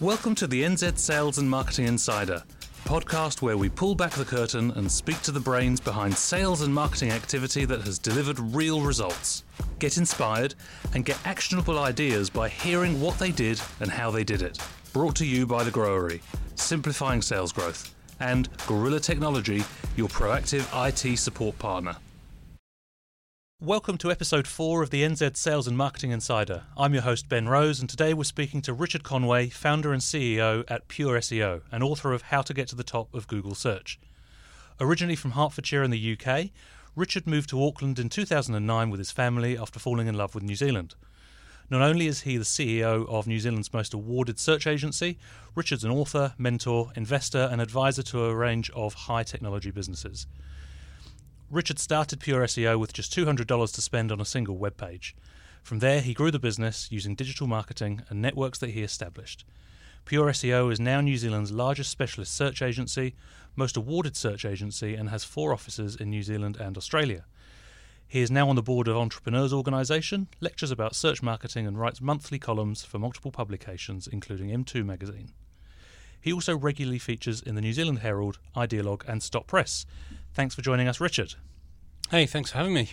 Welcome to the NZ Sales and Marketing Insider, a podcast where we pull back the curtain and speak to the brains behind sales and marketing activity that has delivered real results. Get inspired and get actionable ideas by hearing what they did and how they did it. Brought to you by The Growery, simplifying sales growth, and Gorilla Technology, your proactive IT support partner. Welcome to episode four of the NZ Sales and Marketing Insider. I'm your host, Ben Rose, and today we're speaking to Richard Conway, founder and CEO at Pure SEO, and author of How to Get to the Top of Google Search. Originally from Hertfordshire in the UK, Richard moved to Auckland in 2009 with his family after falling in love with New Zealand. Not only is he the CEO of New Zealand's most awarded search agency, Richard's an author, mentor, investor, and advisor to a range of high technology businesses. Richard started Pure SEO with just $200 to spend on a single web page. From there, he grew the business using digital marketing and networks that he established. Pure SEO is now New Zealand's largest specialist search agency, most awarded search agency, and has four offices in New Zealand and Australia. He is now on the board of Entrepreneurs Organisation, lectures about search marketing, and writes monthly columns for multiple publications, including M2 magazine. He also regularly features in the New Zealand Herald, Idealog, and Stop Press. Thanks for joining us, Richard. Hey, thanks for having me.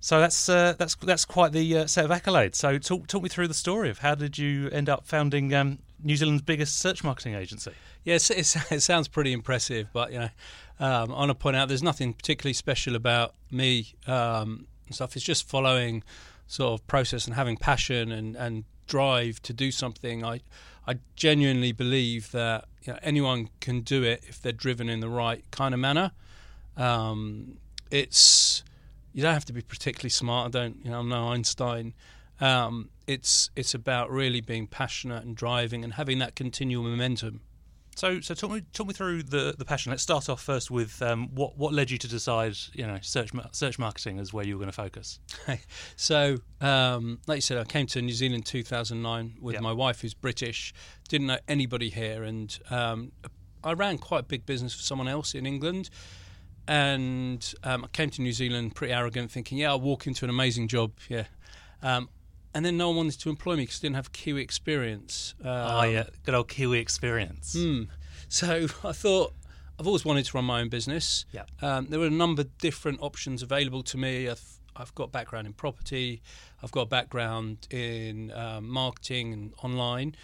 So that's uh, that's that's quite the uh, set of accolades. So talk talk me through the story of how did you end up founding um, New Zealand's biggest search marketing agency? Yes, it, it sounds pretty impressive, but you know, um, I want to point out there's nothing particularly special about me um, and stuff. It's just following sort of process and having passion and, and drive to do something. I I genuinely believe that you know, anyone can do it if they're driven in the right kind of manner. Um, it's you don't have to be particularly smart. I don't, you know, I'm no Einstein. Um, it's it's about really being passionate and driving and having that continual momentum. So, so talk me talk me through the, the passion. Let's start off first with um, what what led you to decide, you know, search search marketing is where you were going to focus. so, um, like you said, I came to New Zealand in 2009 with yep. my wife, who's British. Didn't know anybody here, and um, I ran quite a big business for someone else in England. And um, I came to New Zealand pretty arrogant, thinking, "Yeah, I'll walk into an amazing job." Yeah, um, and then no one wanted to employ me because I didn't have Kiwi experience. Um, oh yeah, good old Kiwi experience. Hmm. So I thought I've always wanted to run my own business. Yeah. Um, there were a number of different options available to me. I've, I've got background in property. I've got background in um, marketing and online.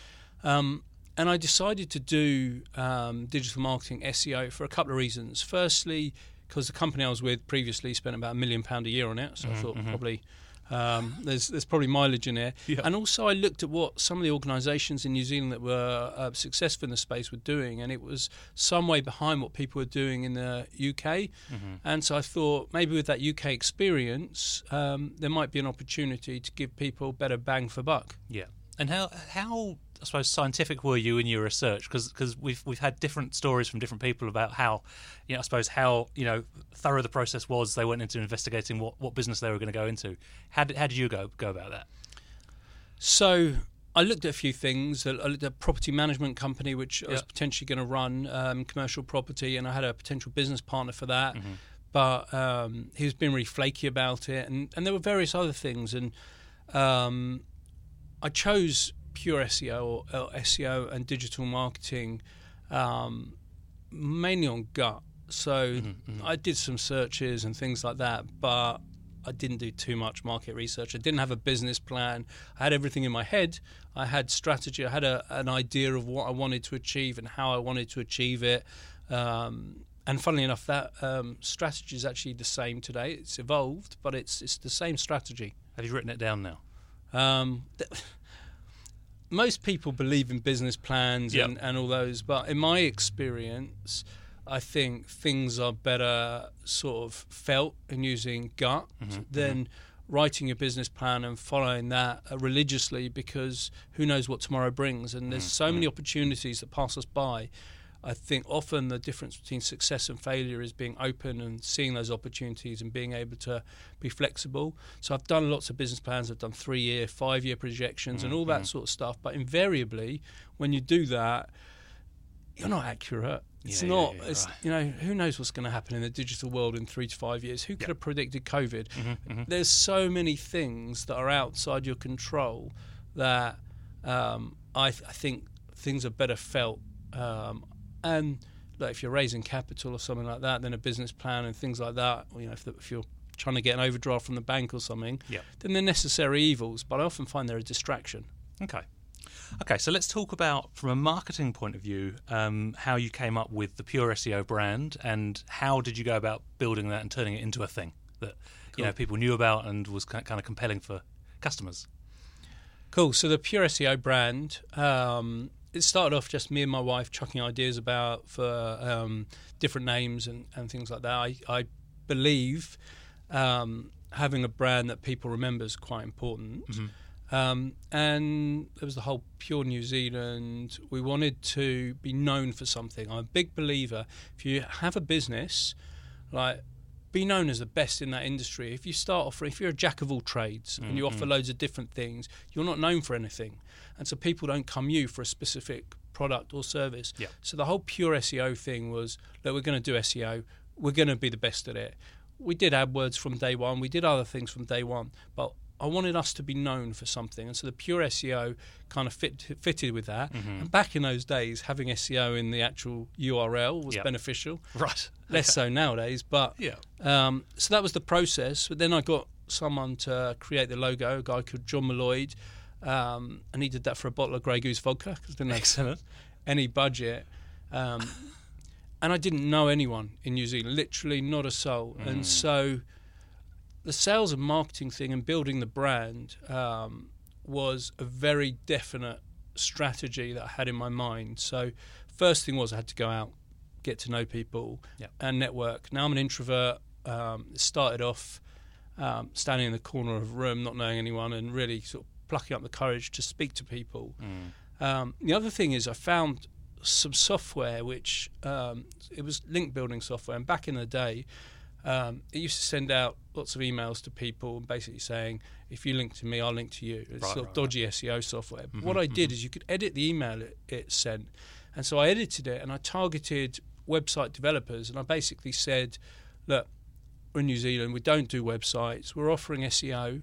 Um, and I decided to do um, digital marketing SEO for a couple of reasons. Firstly, because the company I was with previously spent about a million pound a year on it, so mm-hmm. I thought mm-hmm. probably um, there's there's probably mileage in there. Yeah. And also, I looked at what some of the organisations in New Zealand that were uh, successful in the space were doing, and it was some way behind what people were doing in the UK. Mm-hmm. And so I thought maybe with that UK experience, um, there might be an opportunity to give people better bang for buck. Yeah. And how how I suppose scientific were you in your research? Because we've we've had different stories from different people about how, you know, I suppose how you know thorough the process was. They went into investigating what, what business they were going to go into. How did how did you go go about that? So I looked at a few things. I looked at a property management company, which I was potentially going to run um, commercial property, and I had a potential business partner for that. Mm-hmm. But um, he was being really flaky about it, and, and there were various other things. And um, I chose pure SEO or SEO and digital marketing, um, mainly on gut. So mm-hmm, mm-hmm. I did some searches and things like that, but I didn't do too much market research. I didn't have a business plan. I had everything in my head. I had strategy. I had a, an idea of what I wanted to achieve and how I wanted to achieve it. Um, and funnily enough, that um, strategy is actually the same today. It's evolved, but it's it's the same strategy. Have you written it down now? Um, th- most people believe in business plans yep. and, and all those, but in my experience, I think things are better sort of felt and using gut mm-hmm, than mm-hmm. writing a business plan and following that uh, religiously because who knows what tomorrow brings. And there's mm-hmm. so many opportunities that pass us by I think often the difference between success and failure is being open and seeing those opportunities and being able to be flexible. So I've done lots of business plans. I've done three year, five year projections, mm-hmm. and all that mm-hmm. sort of stuff. But invariably, when you do that, you're not accurate. It's yeah, not. Yeah, yeah, it's right. you know who knows what's going to happen in the digital world in three to five years. Who could have predicted COVID? Mm-hmm, mm-hmm. There's so many things that are outside your control that um, I, th- I think things are better felt. Um, and look, if you're raising capital or something like that, then a business plan and things like that, you know, if, the, if you're trying to get an overdraft from the bank or something, Yep. then they're necessary evils. But I often find they're a distraction. Okay. Okay, so let's talk about, from a marketing point of view, um, how you came up with the Pure SEO brand and how did you go about building that and turning it into a thing that you know people knew about and was kind of compelling for customers. Cool. So the Pure SEO brand, um, it started off just me and my wife chucking ideas about for um, different names and, and things like that. I, I believe um, having a brand that people remember is quite important. Um, and there was the whole Pure New Zealand. We wanted to be known for something. I'm a big believer. If you have a business, like be known as the best in that industry. If you start off, if you're a jack of all trades and you mm-hmm. offer loads of different things, you're not known for anything, and so people don't come you for a specific product or service. Yeah. So the whole pure SEO thing was that we're going to do SEO. We're going to be the best at it. We did AdWords from day one. We did other things from day one, but I wanted us to be known for something, and so the pure SEO kind of fit, fitted with that. Mm-hmm. And back in those days, having SEO in the actual URL was Yeah. beneficial. Right. Less so nowadays, but Yeah. um, so that was the process. But then I got someone to create the logo, a guy called John Malloyd, um, and he did that for a bottle of Grey Goose vodka because didn't Excellent. any budget. Um, and I didn't know anyone in New Zealand, literally not a soul. And so the sales and marketing thing and building the brand um, was a very definite strategy that I had in my mind. So, first thing was I had to go out, get to know people, and network. Now I'm an introvert. Um, started off um, standing in the corner of a room, not knowing anyone, and really sort of plucking up the courage to speak to people. Um, the other thing is I found some software which um, it was link building software, and back in the day, um, it used to send out lots of emails to people, basically saying, "If you link to me, I'll link to you." It's Right, sort of right, dodgy SEO software. But what I did is you could edit the email it, it sent, and so I edited it and I targeted website developers, and I basically said, "Look." We're in New Zealand. We don't do websites. We're offering SEO.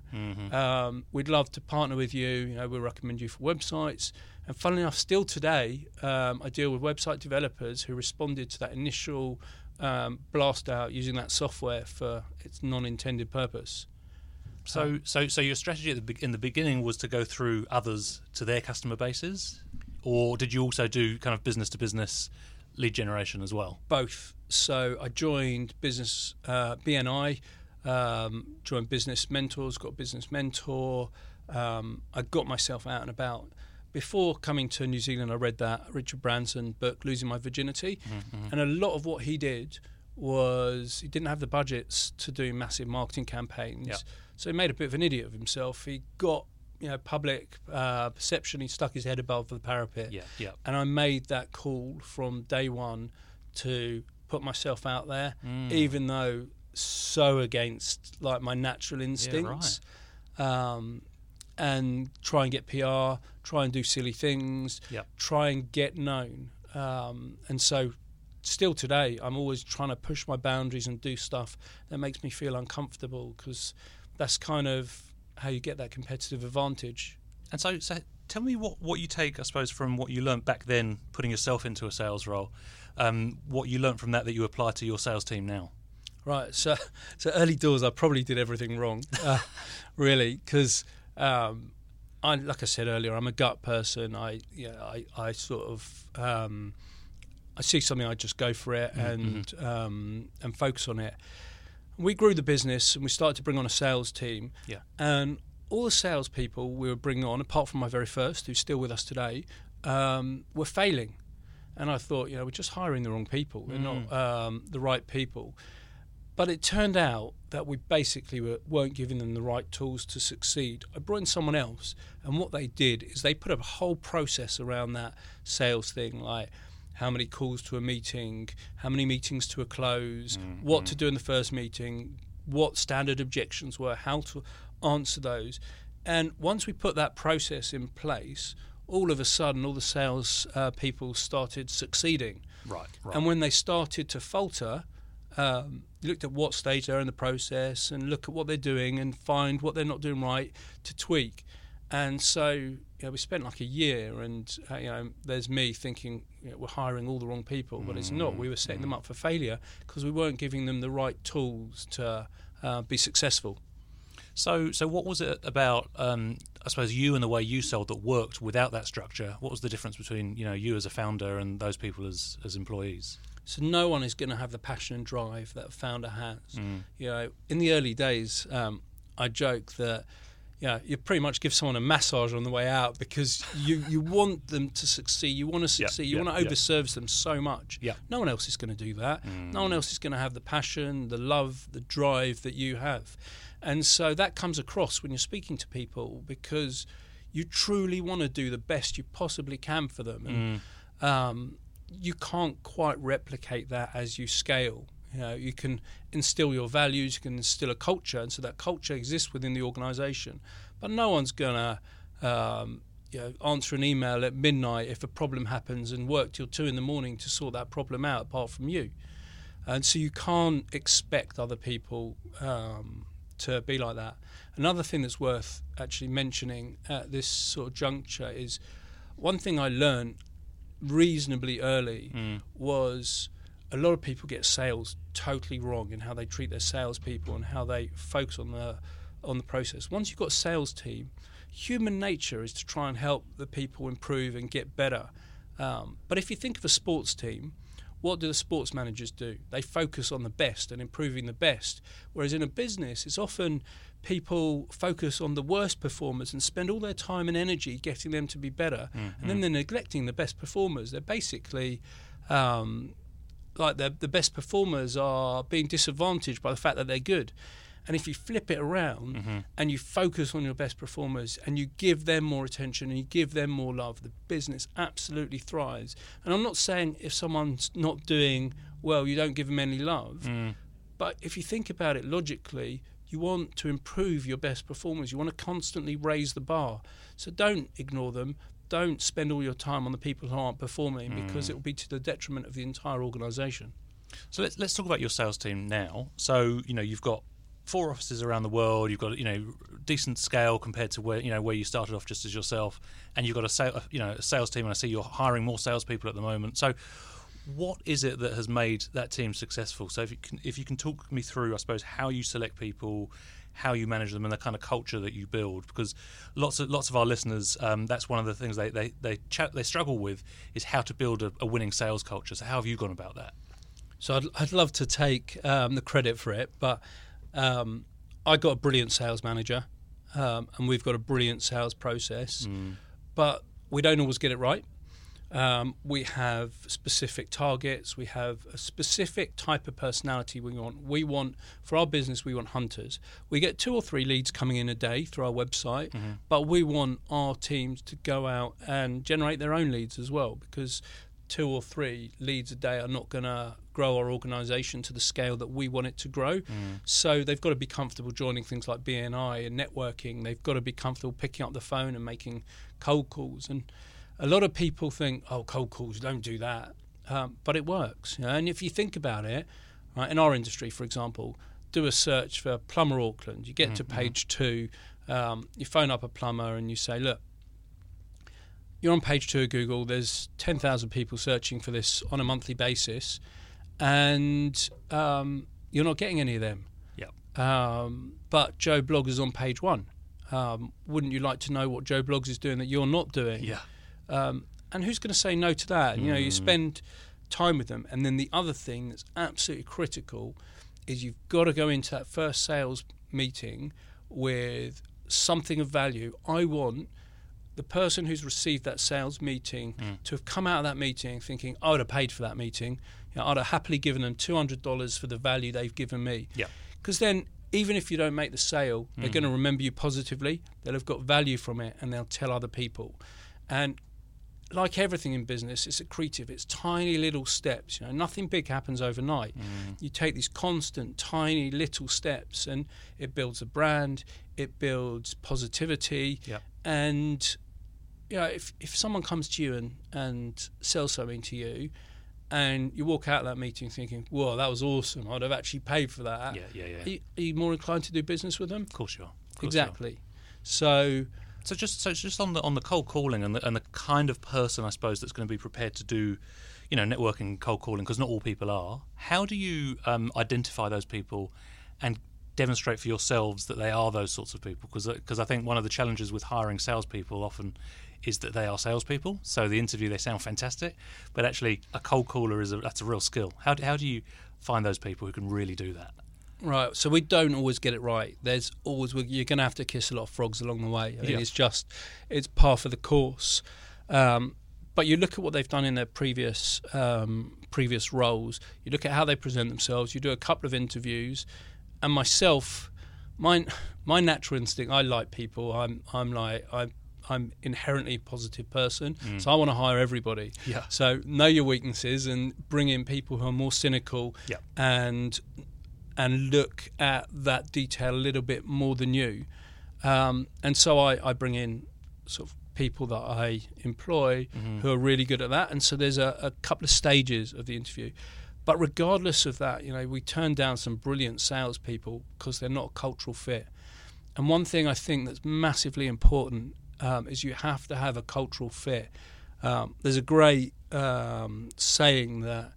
Um, we'd love to partner with you. You know, we recommend you for websites. And funnily enough, still today, um, I deal with website developers who responded to that initial um, blast out using that software for its non-intended purpose. So, so, so your strategy at the, be- in the beginning was to go through others to their customer bases, or did you also do kind of business to business lead generation as well? Both. So I joined business uh, BNI, um, joined Business Mentors, got a Business Mentor. Um, I got myself out and about. Before coming to New Zealand, I read that Richard Branson book, Losing My Virginity, and a lot of what he did was he didn't have the budgets to do massive marketing campaigns, Yeah. so he made a bit of an idiot of himself. He got you know public uh, perception. He stuck his head above the parapet Yeah, yeah. and I made that call from day one to put myself out there, Mm. even though so against like my natural instincts, um, and try and get PR, try and do silly things, Yep. try and get known, um, and so. Still today, I'm always trying to push my boundaries and do stuff that makes me feel uncomfortable because that's kind of how you get that competitive advantage. And so, so tell me what, what you take, I suppose, from what you learnt back then, putting yourself into a sales role. Um, what you learnt from that that you apply to your sales team now. Right. So, so early doors, I probably did everything wrong, uh, really, because um, I, like I said earlier, I'm a gut person. I, yeah, I, I sort of, um, I see something, I just go for it and um, and focus on it. We grew the business and we started to bring on a sales team. Yeah. And all the salespeople we were bringing on, apart from my very first, who's still with us today, um, were failing. And I thought, you know, we're just hiring the wrong people. We're not um, the right people. But it turned out that we basically were, weren't giving them the right tools to succeed. I brought in someone else, and what they did is they put a whole process around that sales thing, like how many calls to a meeting, how many meetings to a close, what to do in the first meeting, what standard objections were, how to answer those. And once we put that process in place, all of a sudden, all the sales uh, people started succeeding. Right, right. And when they started to falter, um, looked at what stage they're in the process and look at what they're doing and find what they're not doing right to tweak. And so you know, we spent like a year, and uh, you know, there's me thinking you know, we're hiring all the wrong people, but it's not. We were setting them up for failure because we weren't giving them the right tools to uh, be successful. So, so what was it about? Um, I suppose you and the way you sold that worked without that structure. What was the difference between you know you as a founder and those people as as employees? So no one is going to have the passion and drive that a founder has. Mm. You know, in the early days, um, I joke that yeah, you pretty much give someone a massage on the way out because you, you want them to succeed. You want to succeed. you want to overservice them so much. Yeah. No one else is going to do that. Mm. No one else is going to have the passion, the love, the drive that you have. And so that comes across when you're speaking to people because you truly want to do the best you possibly can for them. And mm. um, you can't quite replicate that as you scale. You know, you can instill your values, you can instill a culture, and so that culture exists within the organisation. But no one's gonna, um, you know, answer an email at midnight if a problem happens and work till two in the morning to sort that problem out, apart from you. And so you can't expect other people um, to be like that. Another thing that's worth actually mentioning at this sort of juncture is one thing I learned reasonably early mm. was a lot of people get sales totally wrong in how they treat their salespeople and how they focus on the on the process. Once you've got a sales team, human nature is to try and help the people improve and get better. Um, but if you think of a sports team, what do the sports managers do? They focus on the best and improving the best. Whereas in a business, it's often people focus on the worst performers and spend all their time and energy getting them to be better, mm-hmm. and then they're neglecting the best performers. They're basically um, like the the best performers are being disadvantaged by the fact that they're good. And if you flip it around mm-hmm. and you focus on your best performers and you give them more attention and you give them more love, the business absolutely thrives. And I'm not saying if someone's not doing well, you don't give them any love. Mm. But if you think about it logically, you want to improve your best performers. You want to constantly raise the bar. So don't ignore them. Don't spend all your time on the people who aren't performing mm. because it will be to the detriment of the entire organisation. So let's let's talk about your sales team now. So you know you've got four offices around the world. You've got you know decent scale compared to where you know where you started off just as yourself, and you've got a sale, you know a sales team. And I see you're hiring more salespeople at the moment. So what is it that has made that team successful? So if you can, if you can talk me through, I suppose, how you select people, how you manage them, and the kind of culture that you build, because lots of lots of our listeners, um, that's one of the things they they they, they struggle with is how to build a, a, winning sales culture. So how have you gone about that? So I'd, I'd love to take um, the credit for it, but um, I got a brilliant sales manager, um, and we've got a brilliant sales process, mm. but we don't always get it right. Um, we have specific targets. We have a specific type of personality we want. We want, for our business, we want hunters. We get two or three leads coming in a day through our website, mm-hmm. but we want our teams to go out and generate their own leads as well because two or three leads a day are not going to grow our organisation to the scale that we want it to grow. Mm. So they've got to be comfortable joining things like BNI and networking. They've got to be comfortable picking up the phone and making cold calls and a lot of people think, oh, cold calls, don't do that. Um, but it works. You know? And if you think about it, right, in our industry, for example, do a search for plumber Auckland. You get mm-hmm. to page two, um, you phone up a plumber and you say, look, you're on page two of Google. There's 10,000 people searching for this on a monthly basis, and um, you're not getting any of them. Yep. Um, but Joe Bloggs is on page one. Um, wouldn't you like to know what Joe Bloggs is doing that you're not doing? Yeah. Um, and who's going to say no to that? Mm. You know, you mm. spend time with them. And then the other thing that's absolutely critical is you've got to go into that first sales meeting with something of value. I want the person who's received that sales meeting mm. to have come out of that meeting thinking, I would have paid for that meeting. You know, I'd have happily given them $200 for the value they've given me. Yeah. Because then, even if you don't make the sale, mm. they're going to remember you positively. They'll have got value from it and they'll tell other people. And like everything in business, it's accretive. It's tiny little steps. You know, nothing big happens overnight. Mm. You take these constant, tiny little steps, and it builds a brand. It builds positivity. Yep. And you know, if if someone comes to you and and sells something to you, and you walk out of that meeting thinking, "Whoa, that was awesome! I'd have actually paid for that." Yeah, yeah, yeah. Are you, are you more inclined to do business with them? Of course you are. Course exactly. You are. So So just so just on the on the cold calling and the, and the kind of person I suppose that's going to be prepared to do, you know, networking cold calling because not all people are. How do you um, identify those people and demonstrate for yourselves that they are those sorts of people? Because because I think one of the challenges with hiring salespeople often is that they are salespeople. So the interview they sound fantastic, but actually a cold caller is a, that's a real skill. How how do you find those people who can really do that? Right. So we don't always get it right. There's always you're going to have to kiss a lot of frogs along the way. I mean, yeah. it's just it's par for the course. Um, but you look at what they've done in their previous um, previous roles. You look at how they present themselves. You do a couple of interviews, and myself, my my natural instinct. I like people. I'm I'm like I'm I'm inherently a positive person, mm. so I want to hire everybody. Yeah. So know your weaknesses and bring in people who are more cynical yeah. and and look at that detail a little bit more than you. Um, and so I, I, bring in sort of people that I employ mm-hmm. who are really good at that. And so there's a, a, couple of stages of the interview. But regardless of that, you know, we turn down some brilliant salespeople because they're not a cultural fit. And one thing I think that's massively important um, is you have to have a cultural fit. Um, there's a great um, saying that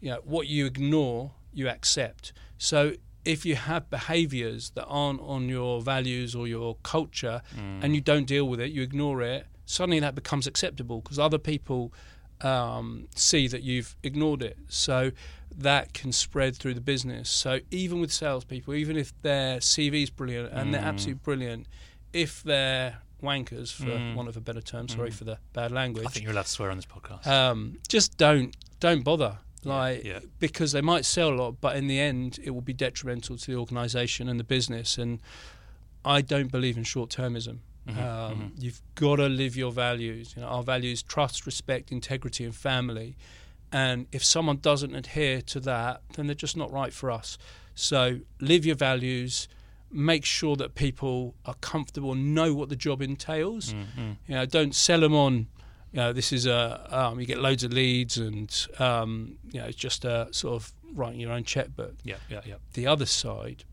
you know what you ignore, you accept. So if you have behaviors that aren't on your values or your culture mm. and you don't deal with it, you ignore it, suddenly that becomes acceptable because other people um, see that you've ignored it. So that can spread through the business. So even with salespeople, even if their CV is brilliant and mm. they're absolutely brilliant, if they're wankers, for mm. want of a better term, sorry mm. for the bad language. I think you're allowed to swear on this podcast. Um, just don't don't bother like yeah, because they might sell a lot but in the end it will be detrimental to the organization and the business. And i don't believe in short-termism. Mm-hmm, um, mm-hmm. you've got to live your values. You know our values trust respect integrity and family. And if someone doesn't adhere to that then they're just not right for us. So live your values. Make sure that people are comfortable know what the job entails. Mm-hmm. you know don't sell them on you know, this is a um, you get loads of leads and um, you know it's just a sort of writing your own checkbook. Yeah, yeah, yeah. The other side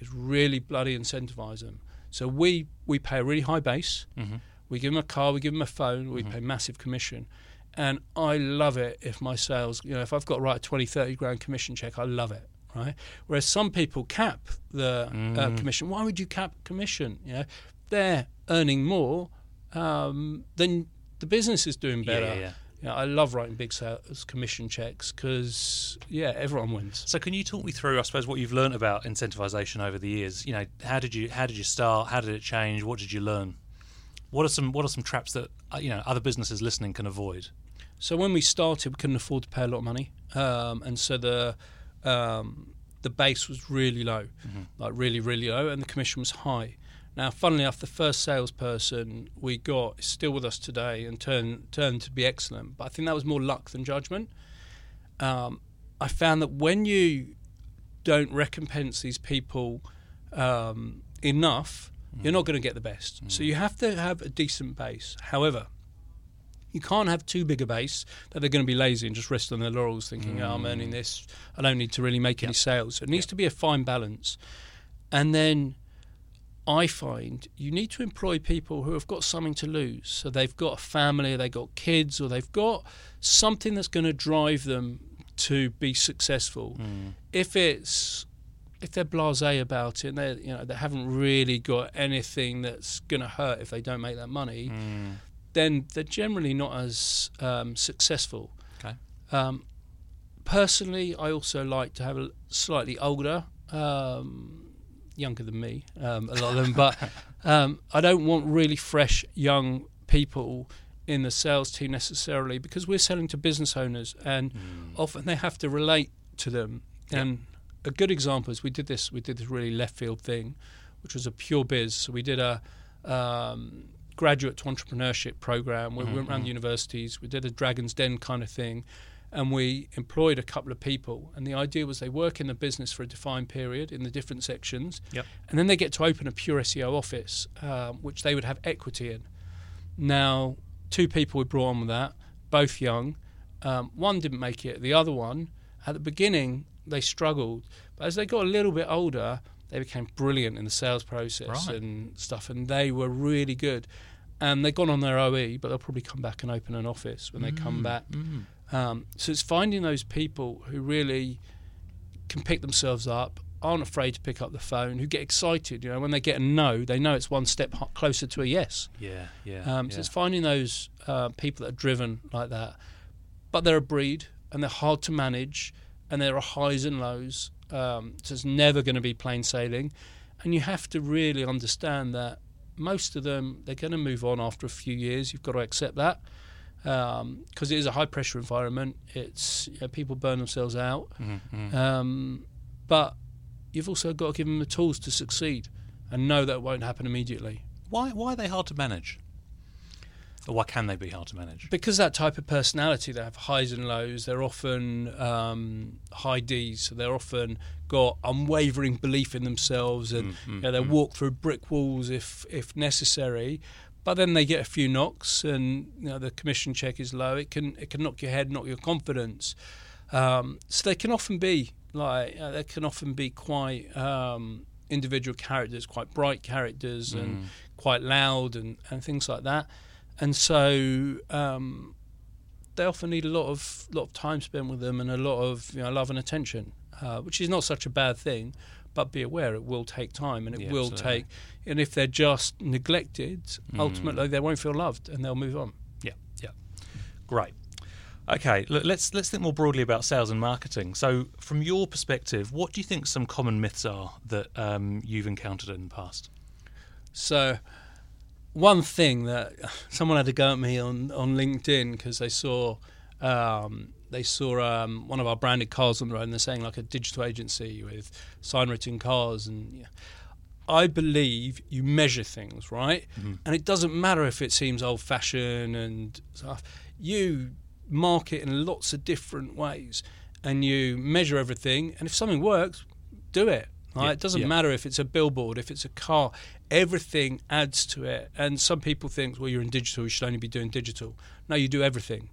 is really bloody incentivise them. So we we pay a really high base. Mm-hmm. We give them a car, we give them a phone, we mm-hmm. pay massive commission. And I love it if my sales, you know, if I've got to write a 20, 30 grand commission check, I love it, right? Whereas some people cap the mm. uh, commission. Why would you cap commission? You know, they're earning more um, than the business is doing better. Yeah, yeah, yeah. I love writing big sales commission checks because yeah, everyone wins. So can you talk me through, I suppose, what you've learned about incentivization over the years? You know, how did you how did you start? How did it change? What did you learn? What are some what are some traps that uh, you know other businesses listening can avoid? So when we started, we couldn't afford to pay a lot of money, um, and so the um, the base was really low, mm-hmm. like really really low, and the commission was high. Now, funnily enough, the first salesperson we got is still with us today and turned turned to be excellent. But I think that was more luck than judgment. Um, I found that when you don't recompense these people um, enough, mm. you're not going to get the best. Mm. So you have to have a decent base. However, you can't have too big a base that they're going to be lazy and just rest on their laurels, thinking, mm. "Oh, I'm earning mm. this. I don't need to really make yep. any sales." So it needs yep. to be a fine balance, and then I find you need to employ people who have got something to lose. So they've got a family, they've got kids, or they've got something that's going to drive them to be successful. Mm. If it's if they're blasé about it, and they you know they haven't really got anything that's going to hurt if they don't make that money, mm. then they're generally not as um, successful. Okay. Um, personally, I also like to have a slightly older. Um, younger than me, um, a lot of them, but um, I don't want really fresh young people in the sales team necessarily because we're selling to business owners and mm. often they have to relate to them. And a good example is we did this we did this really left field thing, which was a pure biz. So we did a um, graduate to entrepreneurship program. We mm-hmm. went around mm-hmm. universities. We did a Dragon's Den kind of thing and we employed a couple of people. And the idea was they work in the business for a defined period in the different sections, yep. and then they get to open a pure SEO office, um, which they would have equity in. Now, two people we brought on with that, both young. Um, one didn't make it. The other one, at the beginning, they struggled, but as they got a little bit older, they became brilliant in the sales process Right. and stuff, and they were really good. And they've gone on their OE, but they'll probably come back and open an office when they come Mm, back. mm. Um, so it's finding those people who really can pick themselves up, aren't afraid to pick up the phone, who get excited. You know, when they get a no, they know it's one step closer to a yes. Yeah, yeah. Um, yeah. So it's finding those uh, people that are driven like that, but they're a breed and they're hard to manage, and there are highs and lows. Um, so it's never going to be plain sailing, and you have to really understand that most of them they're going to move on after a few years. You've got to accept that because it is a high pressure environment. It's you know, people burn themselves out, Mhm, mhm. um, but you've also got to give them the tools to succeed and know that it won't happen immediately. Why why are they hard to manage? Or why can they be hard to manage? because that type of personality, they have highs and lows. They're often um, high Ds, so they're often got unwavering belief in themselves, and Mm, mm, you know, they mm. walk through brick walls if if necessary. But then they get a few knocks, and you know, the commission check is low. It can it can knock your head, knock your confidence. Um, so they can often be like uh, they can often be quite um, individual characters, quite bright characters, and Mm. quite loud and, and things like that. And so um, they often need a lot of lot of time spent with them and a lot of you know, love and attention, uh, which is not such a bad thing. But be aware it will take time and it Yeah, will absolutely. take. And if they're just neglected, Mm. ultimately they won't feel loved and they'll move on. Yeah, yeah. Great. Okay, look, let's let's think more broadly about sales and marketing. So, from your perspective, what do you think some common myths are that um, you've encountered in the past? So, one thing that someone had to go at me on on LinkedIn because they saw um, they saw um, one of our branded cars on the road and they're saying like a digital agency with sign written cars and. Yeah. I believe you measure things, right? Mhm. And it doesn't matter if it seems old fashioned and stuff. You market in lots of different ways and you measure everything. And if something works, do it. Right? Yeah, It doesn't yeah. matter if it's a billboard, if it's a car, everything adds to it. And some people think, well, you're in digital, you should only be doing digital. No, you do everything.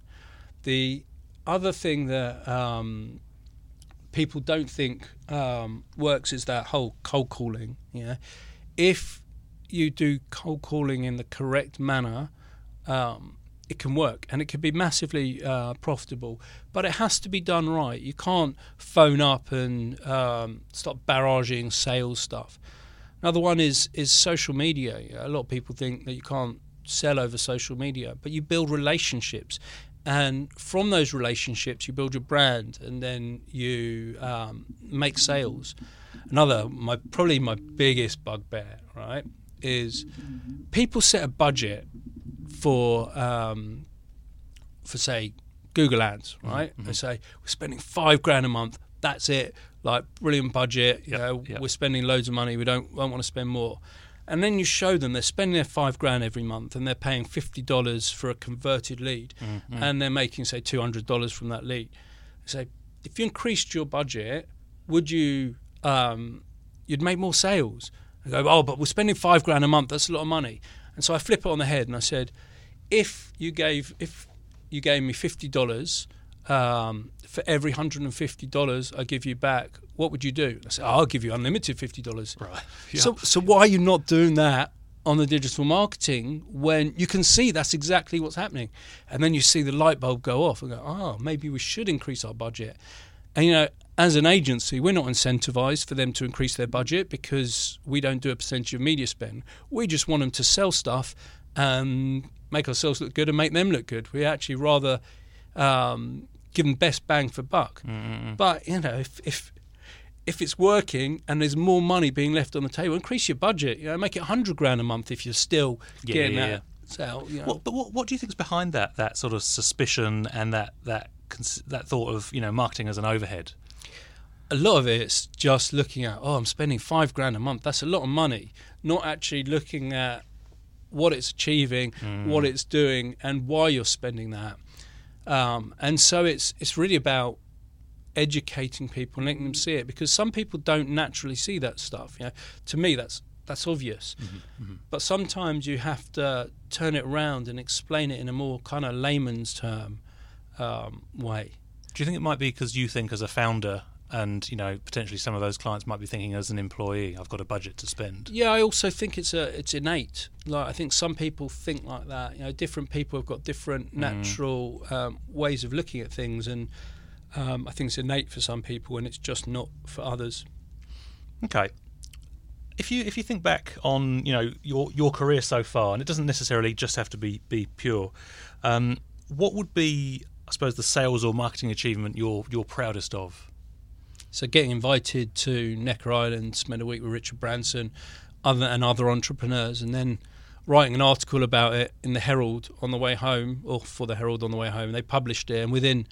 The other thing that um, people don't think um, works is that whole cold calling. Yeah, if you do cold calling in the correct manner, um, it can work and it can be massively uh, profitable. But it has to be done right. You can't phone up and um, start barraging sales stuff. Another one is is social media. A lot of people think that you can't sell over social media, but you build relationships, and from those relationships you build your brand, and then you um, make sales. Another, my probably my biggest bugbear, right, is people set a budget for um, for say Google Ads, right? They say we're spending five grand a month. That's it. Like brilliant budget. You Yep, know, yep. we're spending loads of money. We don't don't want to spend more. And then you show them they're spending their five grand every month, and they're paying fifty dollars for a converted lead, Mm-hmm. and they're making say two hundred dollars from that lead. So if you increased your budget, would you um, you'd make more sales? I go, oh, but we're spending five grand a month. That's a lot of money. And so I flip it on the head and I said, if you gave if you gave me fifty dollars um, for every hundred and fifty dollars I give you back, what would you do? I said, oh, I'll give you unlimited fifty dollars. Right. So so why are you not doing that on the digital marketing when you can see that's exactly what's happening? And then you see the light bulb go off and go, oh, maybe we should increase our budget. And you know, as an agency, we're not incentivized for them to increase their budget because we don't do a percentage of media spend. We just want them to sell stuff and make ourselves look good and make them look good. We actually rather um, give them best bang for buck. Mm-mm. But you know, if if if it's working and there's more money being left on the table, increase your budget. You know, make it hundred grand a month if you're still Yeah, getting yeah, that sale. You know. What, but what, what do you think's behind that that sort of suspicion and that that that thought of you know marketing as an overhead? a lot of it's just looking at, oh, I'm spending five grand a month. That's a lot of money. Not actually looking at what it's achieving, what it's doing, and why you're spending that. Um, and so it's it's really about educating people and letting them see it because some people don't naturally see that stuff. You know, to me, that's that's obvious. But sometimes you have to turn it around and explain it in a more kind of layman's term um, way. Do you think it might be because you think as a founder and you know potentially some of those clients might be thinking as an employee, I've got a budget to spend. Yeah, I also think it's a it's innate. Like I think some people think like that. You know, different people have got different mm. natural mm. um, ways of looking at things, and um, I think it's innate for some people, and it's just not for others. Okay. If you if you think back on you know your your career so far, and it doesn't necessarily just have to be be pure, um, what would be I suppose the sales or marketing achievement you're you're proudest of? So getting invited to Necker Island, spend a week with Richard Branson, other and other entrepreneurs, and then writing an article about it in the Herald on the way home, or for the Herald on the way home. They published it, and within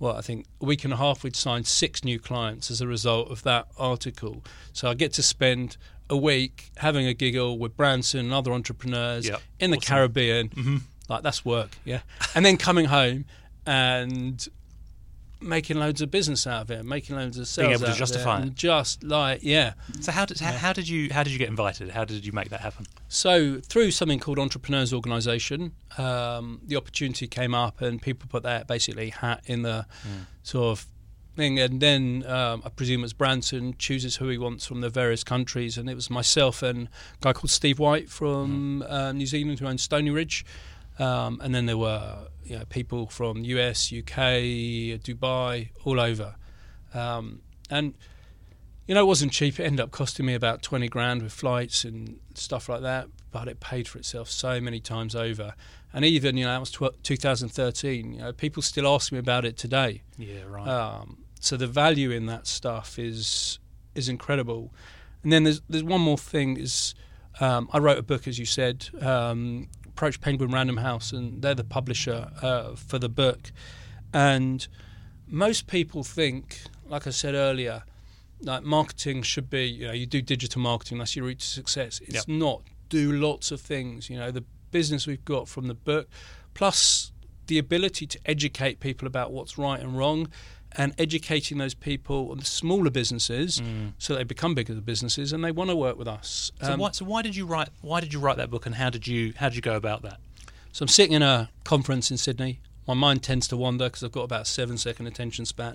well, I think a week and a half, we'd signed six new clients as a result of that article. So I get to spend a week having a giggle with Branson and other entrepreneurs yep. in the awesome. Caribbean. Mm-hmm. Like that's work, yeah. and then coming home and making loads of business out of it, making loads of sales, being able to justify it, it, just like yeah. So how did yeah. how, how, did you how did you get invited? How did you make that happen? So through something called Entrepreneurs Organisation, um, the opportunity came up, and people put their basically hat in the mm. sort of thing, and then um, I presume it's Branson chooses who he wants from the various countries, and it was myself and a guy called Steve White from mm. uh, New Zealand who owns Stonyridge. Um, and then there were you know, people from US, UK, Dubai, all over. Um, and, you know, it wasn't cheap. It ended up costing me about 20 grand with flights and stuff like that, but it paid for itself so many times over. And even, you know, that was tw- 2013. You know, people still ask me about it today. Yeah, right. Um, so the value in that stuff is is incredible. And then there's there's one more thing is um, I wrote a book, as you said, um, approached Penguin Random House, and they're the publisher uh, for the book. And most people think, like I said earlier, like marketing should be, you know, you do digital marketing, that's your route to success. It's yep. not. Do lots of things. You know, the business we've got from the book, plus the ability to educate people about what's right and wrong and educating those people on the smaller businesses mm. so they become bigger businesses and they want to work with us. So, um, why, so why did you write why did you write that book and how did you how did you go about that? So I'm sitting in a conference in Sydney. My mind tends to wander because I've got about a seven second attention span.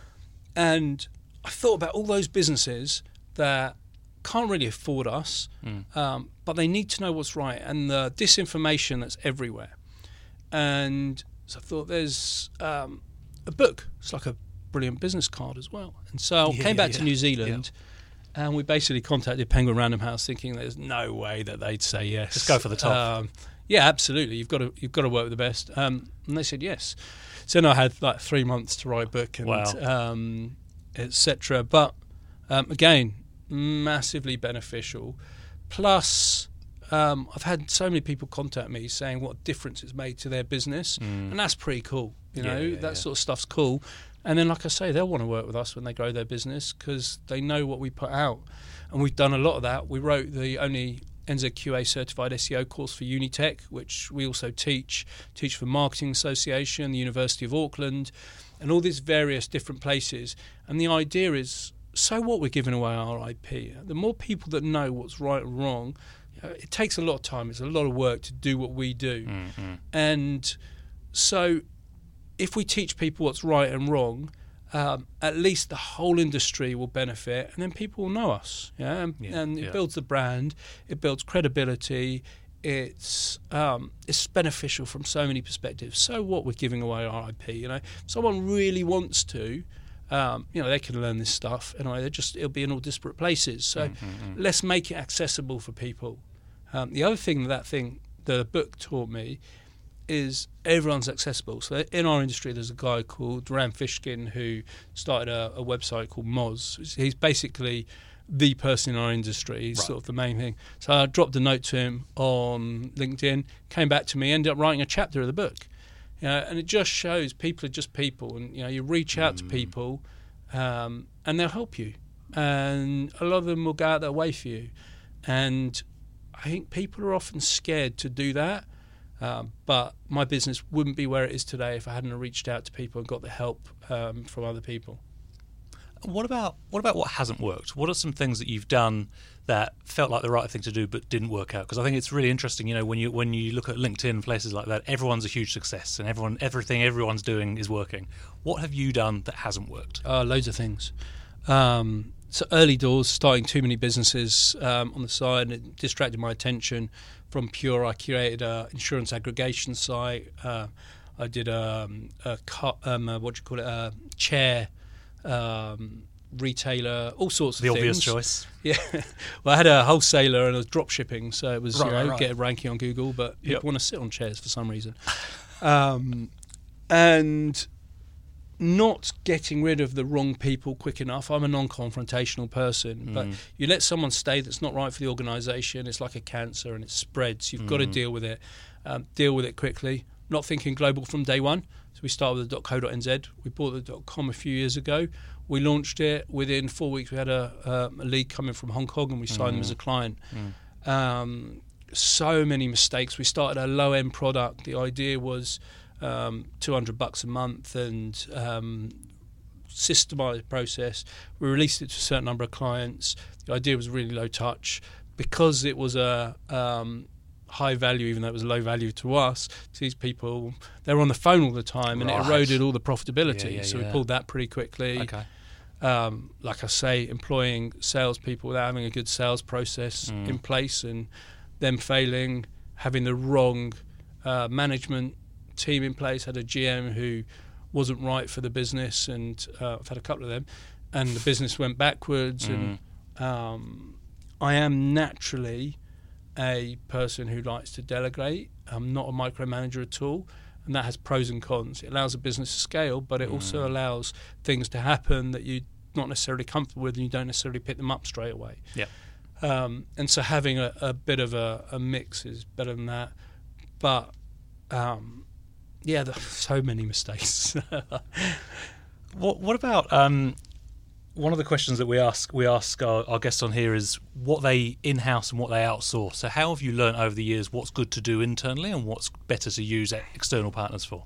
and I thought about all those businesses that can't really afford us, mm. um, but they need to know what's right and the disinformation that's everywhere. And so I thought there's um, a book. It's like a brilliant business card as well. And so I yeah, came back yeah, to New Zealand. And we basically contacted Penguin Random House, thinking there's no way that they'd say yes. Just go for the top. Um, yeah, absolutely. You've got to you've got to work with the best. Um, and they said yes. So then I had like three months to write a book and wow. um, etc. But um, again, massively beneficial. Plus, um, I've had so many people contact me saying what difference it's made to their business, mm. and that's pretty cool. You know, yeah, that yeah. sort of stuff's cool. And then, like I say, they'll want to work with us when they grow their business because they know what we put out, and we've done a lot of that. We wrote the only NZQA certified SEO course for Unitec, which we also teach, teach for Marketing Association, the University of Auckland, and all these various different places. And the idea is, so what? We're giving away our IP. The more people that know what's right and wrong, it takes a lot of time. It's a lot of work to do what we do, mm-hmm. and so if we teach people what's right and wrong, um, at least the whole industry will benefit, and then people will know us. Yeah, and, yeah, and it yeah. builds the brand, it builds credibility. It's um, it's beneficial from so many perspectives. So what we're giving away our IP, you know, if someone really wants to. Um, you know they can learn this stuff anyway. They just it'll be in all disparate places. So mm-hmm. mm-hmm. let's make it accessible for people. Um, the other thing that thing the book taught me is everyone's accessible. So in our industry, there's a guy called Rand Fishkin who started a, a website called Moz. He's basically the person in our industry. He's right. sort of the main thing. So I dropped a note to him on LinkedIn, came back to me, ended up writing a chapter of the book. You know, and it just shows people are just people, and you know you reach out mm. to people, um, and they'll help you, and a lot of them will go out their way for you, and I think people are often scared to do that um, but my business wouldn't be where it is today if I hadn't reached out to people and got the help um, from other people. What about what about what hasn't worked? What are some things that you've done that felt like the right thing to do but didn't work out? Because I think it's really interesting. You know, when you when you look at LinkedIn places like that, everyone's a huge success, and everyone everything everyone's doing is working. What have you done that hasn't worked? Uh, loads of things. Um, so early doors, starting too many businesses um, on the side, it distracted my attention from Pure. I created an insurance aggregation site. Uh, I did um, a, um, a what do you call it? A chair um, retailer, all sorts of the things. The obvious choice. Yeah. well, I had a wholesaler and I was drop shipping, so it was right, you know, right, get a ranking on Google, but people want to sit on chairs for some reason. um, and not getting rid of the wrong people quick enough. I'm a non-confrontational person, but Mm. you let someone stay that's not right for the organisation. It's like a cancer and it spreads. You've got to Mm. deal with it. Um, deal with it quickly. Not thinking global from day one. So we started with the .co.nz. We bought the .com a few years ago. We launched it within four weeks. We had a, um, a lead coming from Hong Kong, and we signed them as a client. Um, so many mistakes. We started a low end product. The idea was um, 200 bucks a month and um, systemized process. We released it to a certain number of clients. The idea was really low touch because it was a um, high value, even though it was low value to us. To these people, they were on the phone all the time, and Right. it eroded all the profitability. Yeah, yeah, so yeah. we pulled that pretty quickly Okay. um, like I say, employing salespeople without having a good sales process Mm. in place and them failing, having the wrong uh, management team in place, had a GM who wasn't right for the business, and uh, I've had a couple of them, and the business went backwards. Mm. And um, I am naturally a person who likes to delegate. I'm not a micromanager at all and that has pros and cons. It allows a business to scale, but it also Mm. allows things to happen that you're not necessarily comfortable with, and you don't necessarily pick them up straight away. Yeah. Um, and so having a, a bit of a, a mix is better than that. But um, yeah, there's so many mistakes. What What about um, one of the questions that we ask we ask our, our guests on here is what they in house and what they outsource. So how have you learned over the years what's good to do internally and what's better to use external partners for?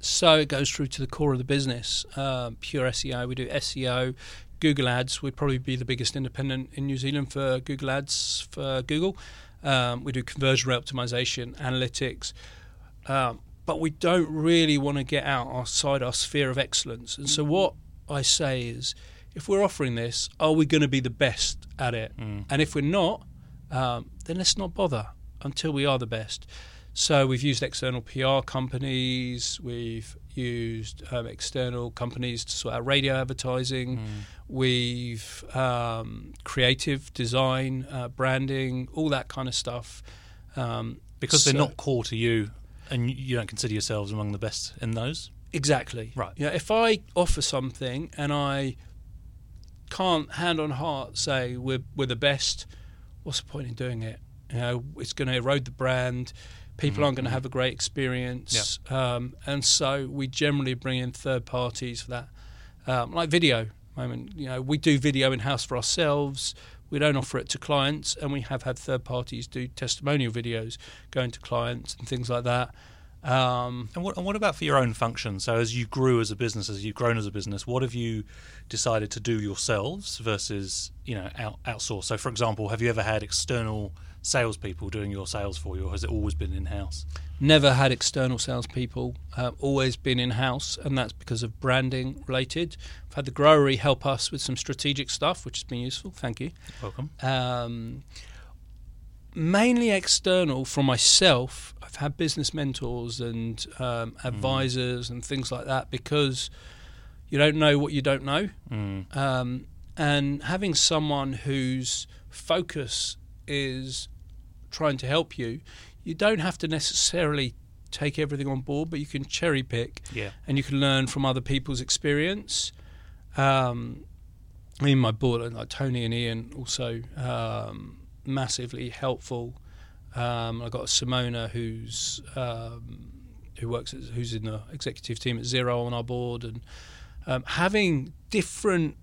So it goes through to the core of the business. Um, pure SEO, we do SEO, Google Ads. We'd probably be the biggest independent in New Zealand for Google Ads for Google. Um, we do conversion rate optimization, analytics, um, but we don't really want to get out outside our sphere of excellence. And so what I say is, if we're offering this, are we going to be the best at it? Mm. And if we're not, um, then let's not bother until we are the best. So we've used external PR companies, we've used um, external companies to sort out radio advertising, Mm. we've um, creative design, uh, branding, all that kind of stuff. Um, Because they're not core to you and you- don't consider yourselves among the best in those. Exactly. Right. Yeah. If I offer something and I can't hand on heart say we're we're the best, what's the point in doing it? You know, it's going to erode the brand. People Mhm, aren't going to have a great experience, um, and so we generally bring in third parties for that, um, like video. I mean, you know, we do video in house for ourselves. We don't offer it to clients, and we have had third parties do testimonial videos going to clients and things like that. Um, And what, and what about for your own function? So, as you grew as a business, as you've grown as a business, what have you decided to do yourselves versus you know out, outsource? So, for example, have you ever had external salespeople doing your sales for you, or has it always been in house? Never had external salespeople. Uh, always been in house, and that's because of branding related. I've had the Growery help us with some strategic stuff, which has been useful. Thank you. Welcome. Um, mainly external from myself. I've had business mentors and um, advisors and things like that because you don't know what you don't know. Mm. Um, and having someone whose focus is trying to help you, you don't have to necessarily take everything on board, but you can cherry pick Yeah. and you can learn from other people's experience. Um, I mean, my board, like Tony and Ian, also um, massively helpful. Um, I got Simona, who's um, who works, as, who's in the executive team at Xero on our board, and um, having different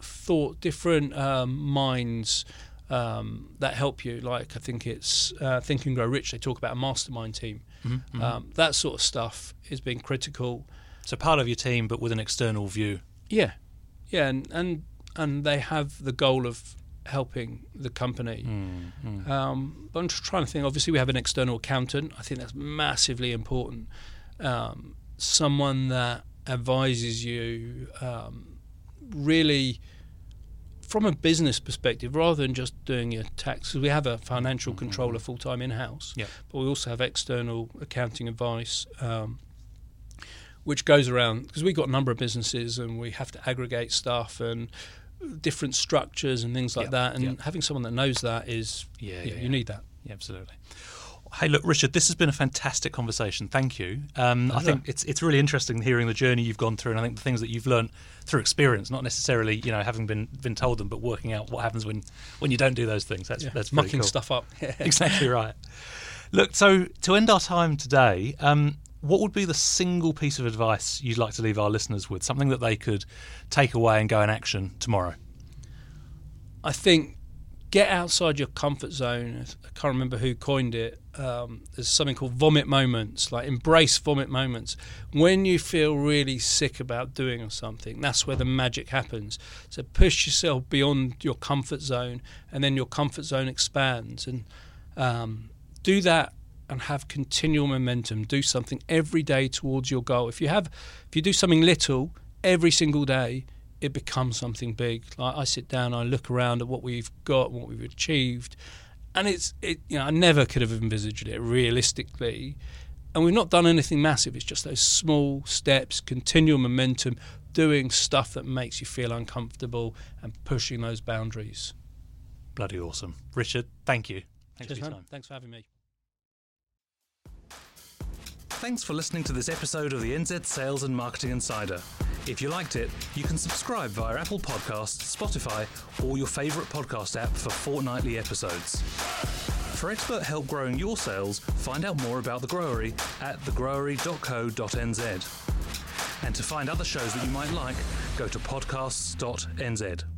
thought, different um, minds um, that help you. Like I think it's uh, Think and Grow Rich. They talk about a mastermind team. Mhm, mhm. Um, that sort of stuff has been critical. so, part of your team, but with an external view. Yeah, yeah, and, and and they have the goal of helping the company. Mm, mm. Um, but I'm just trying to think. Obviously, we have an external accountant. I think that's massively important. Um, someone that advises you um, really from a business perspective, rather than just doing your tax. We have a financial Mm-hmm. controller full time in house, Yeah. but we also have external accounting advice. Um, which goes around because we've got a number of businesses and we have to aggregate stuff and different structures and things like Yeah, that. And yeah. having someone that knows that is, Yeah, you need that. Yeah, absolutely. Hey, look, Richard, this has been a fantastic conversation. Thank you. Um, I think it's it's really interesting hearing the journey you've gone through, and I think the things that you've learned through experience, not necessarily you know having been been told them, but working out what happens when when you don't do those things. That's Yeah. that's mucking cool. stuff up. exactly right. Look, so to end our time today, um, what would be the single piece of advice you'd like to leave our listeners with? Something that they could take away and go in action tomorrow. I think get outside your comfort zone. I can't remember who coined it. Um, there's something called vomit moments, like embrace vomit moments. When you feel really sick about doing something, that's where the magic happens. So push yourself beyond your comfort zone, and then your comfort zone expands. And um, do that and have continual momentum. Do something every day towards your goal. If you have, if you do something little every single day, it becomes something big. Like I sit down, I look around at what we've got, what we've achieved, and it's it. You know, I never could have envisaged it realistically. And we've not done anything massive. It's just those small steps, continual momentum, doing stuff that makes you feel uncomfortable and pushing those boundaries. Bloody awesome, Richard. Thank you. Thanks Cheers, for your man. Thanks for having me. Thanks for listening to this episode of the NZ Sales and Marketing Insider. If you liked it, you can subscribe via Apple Podcasts, Spotify, or your favourite podcast app for fortnightly episodes. For expert help growing your sales, find out more about The Growery at thegrowery.co.nz. And to find other shows that you might like, go to podcasts.nz.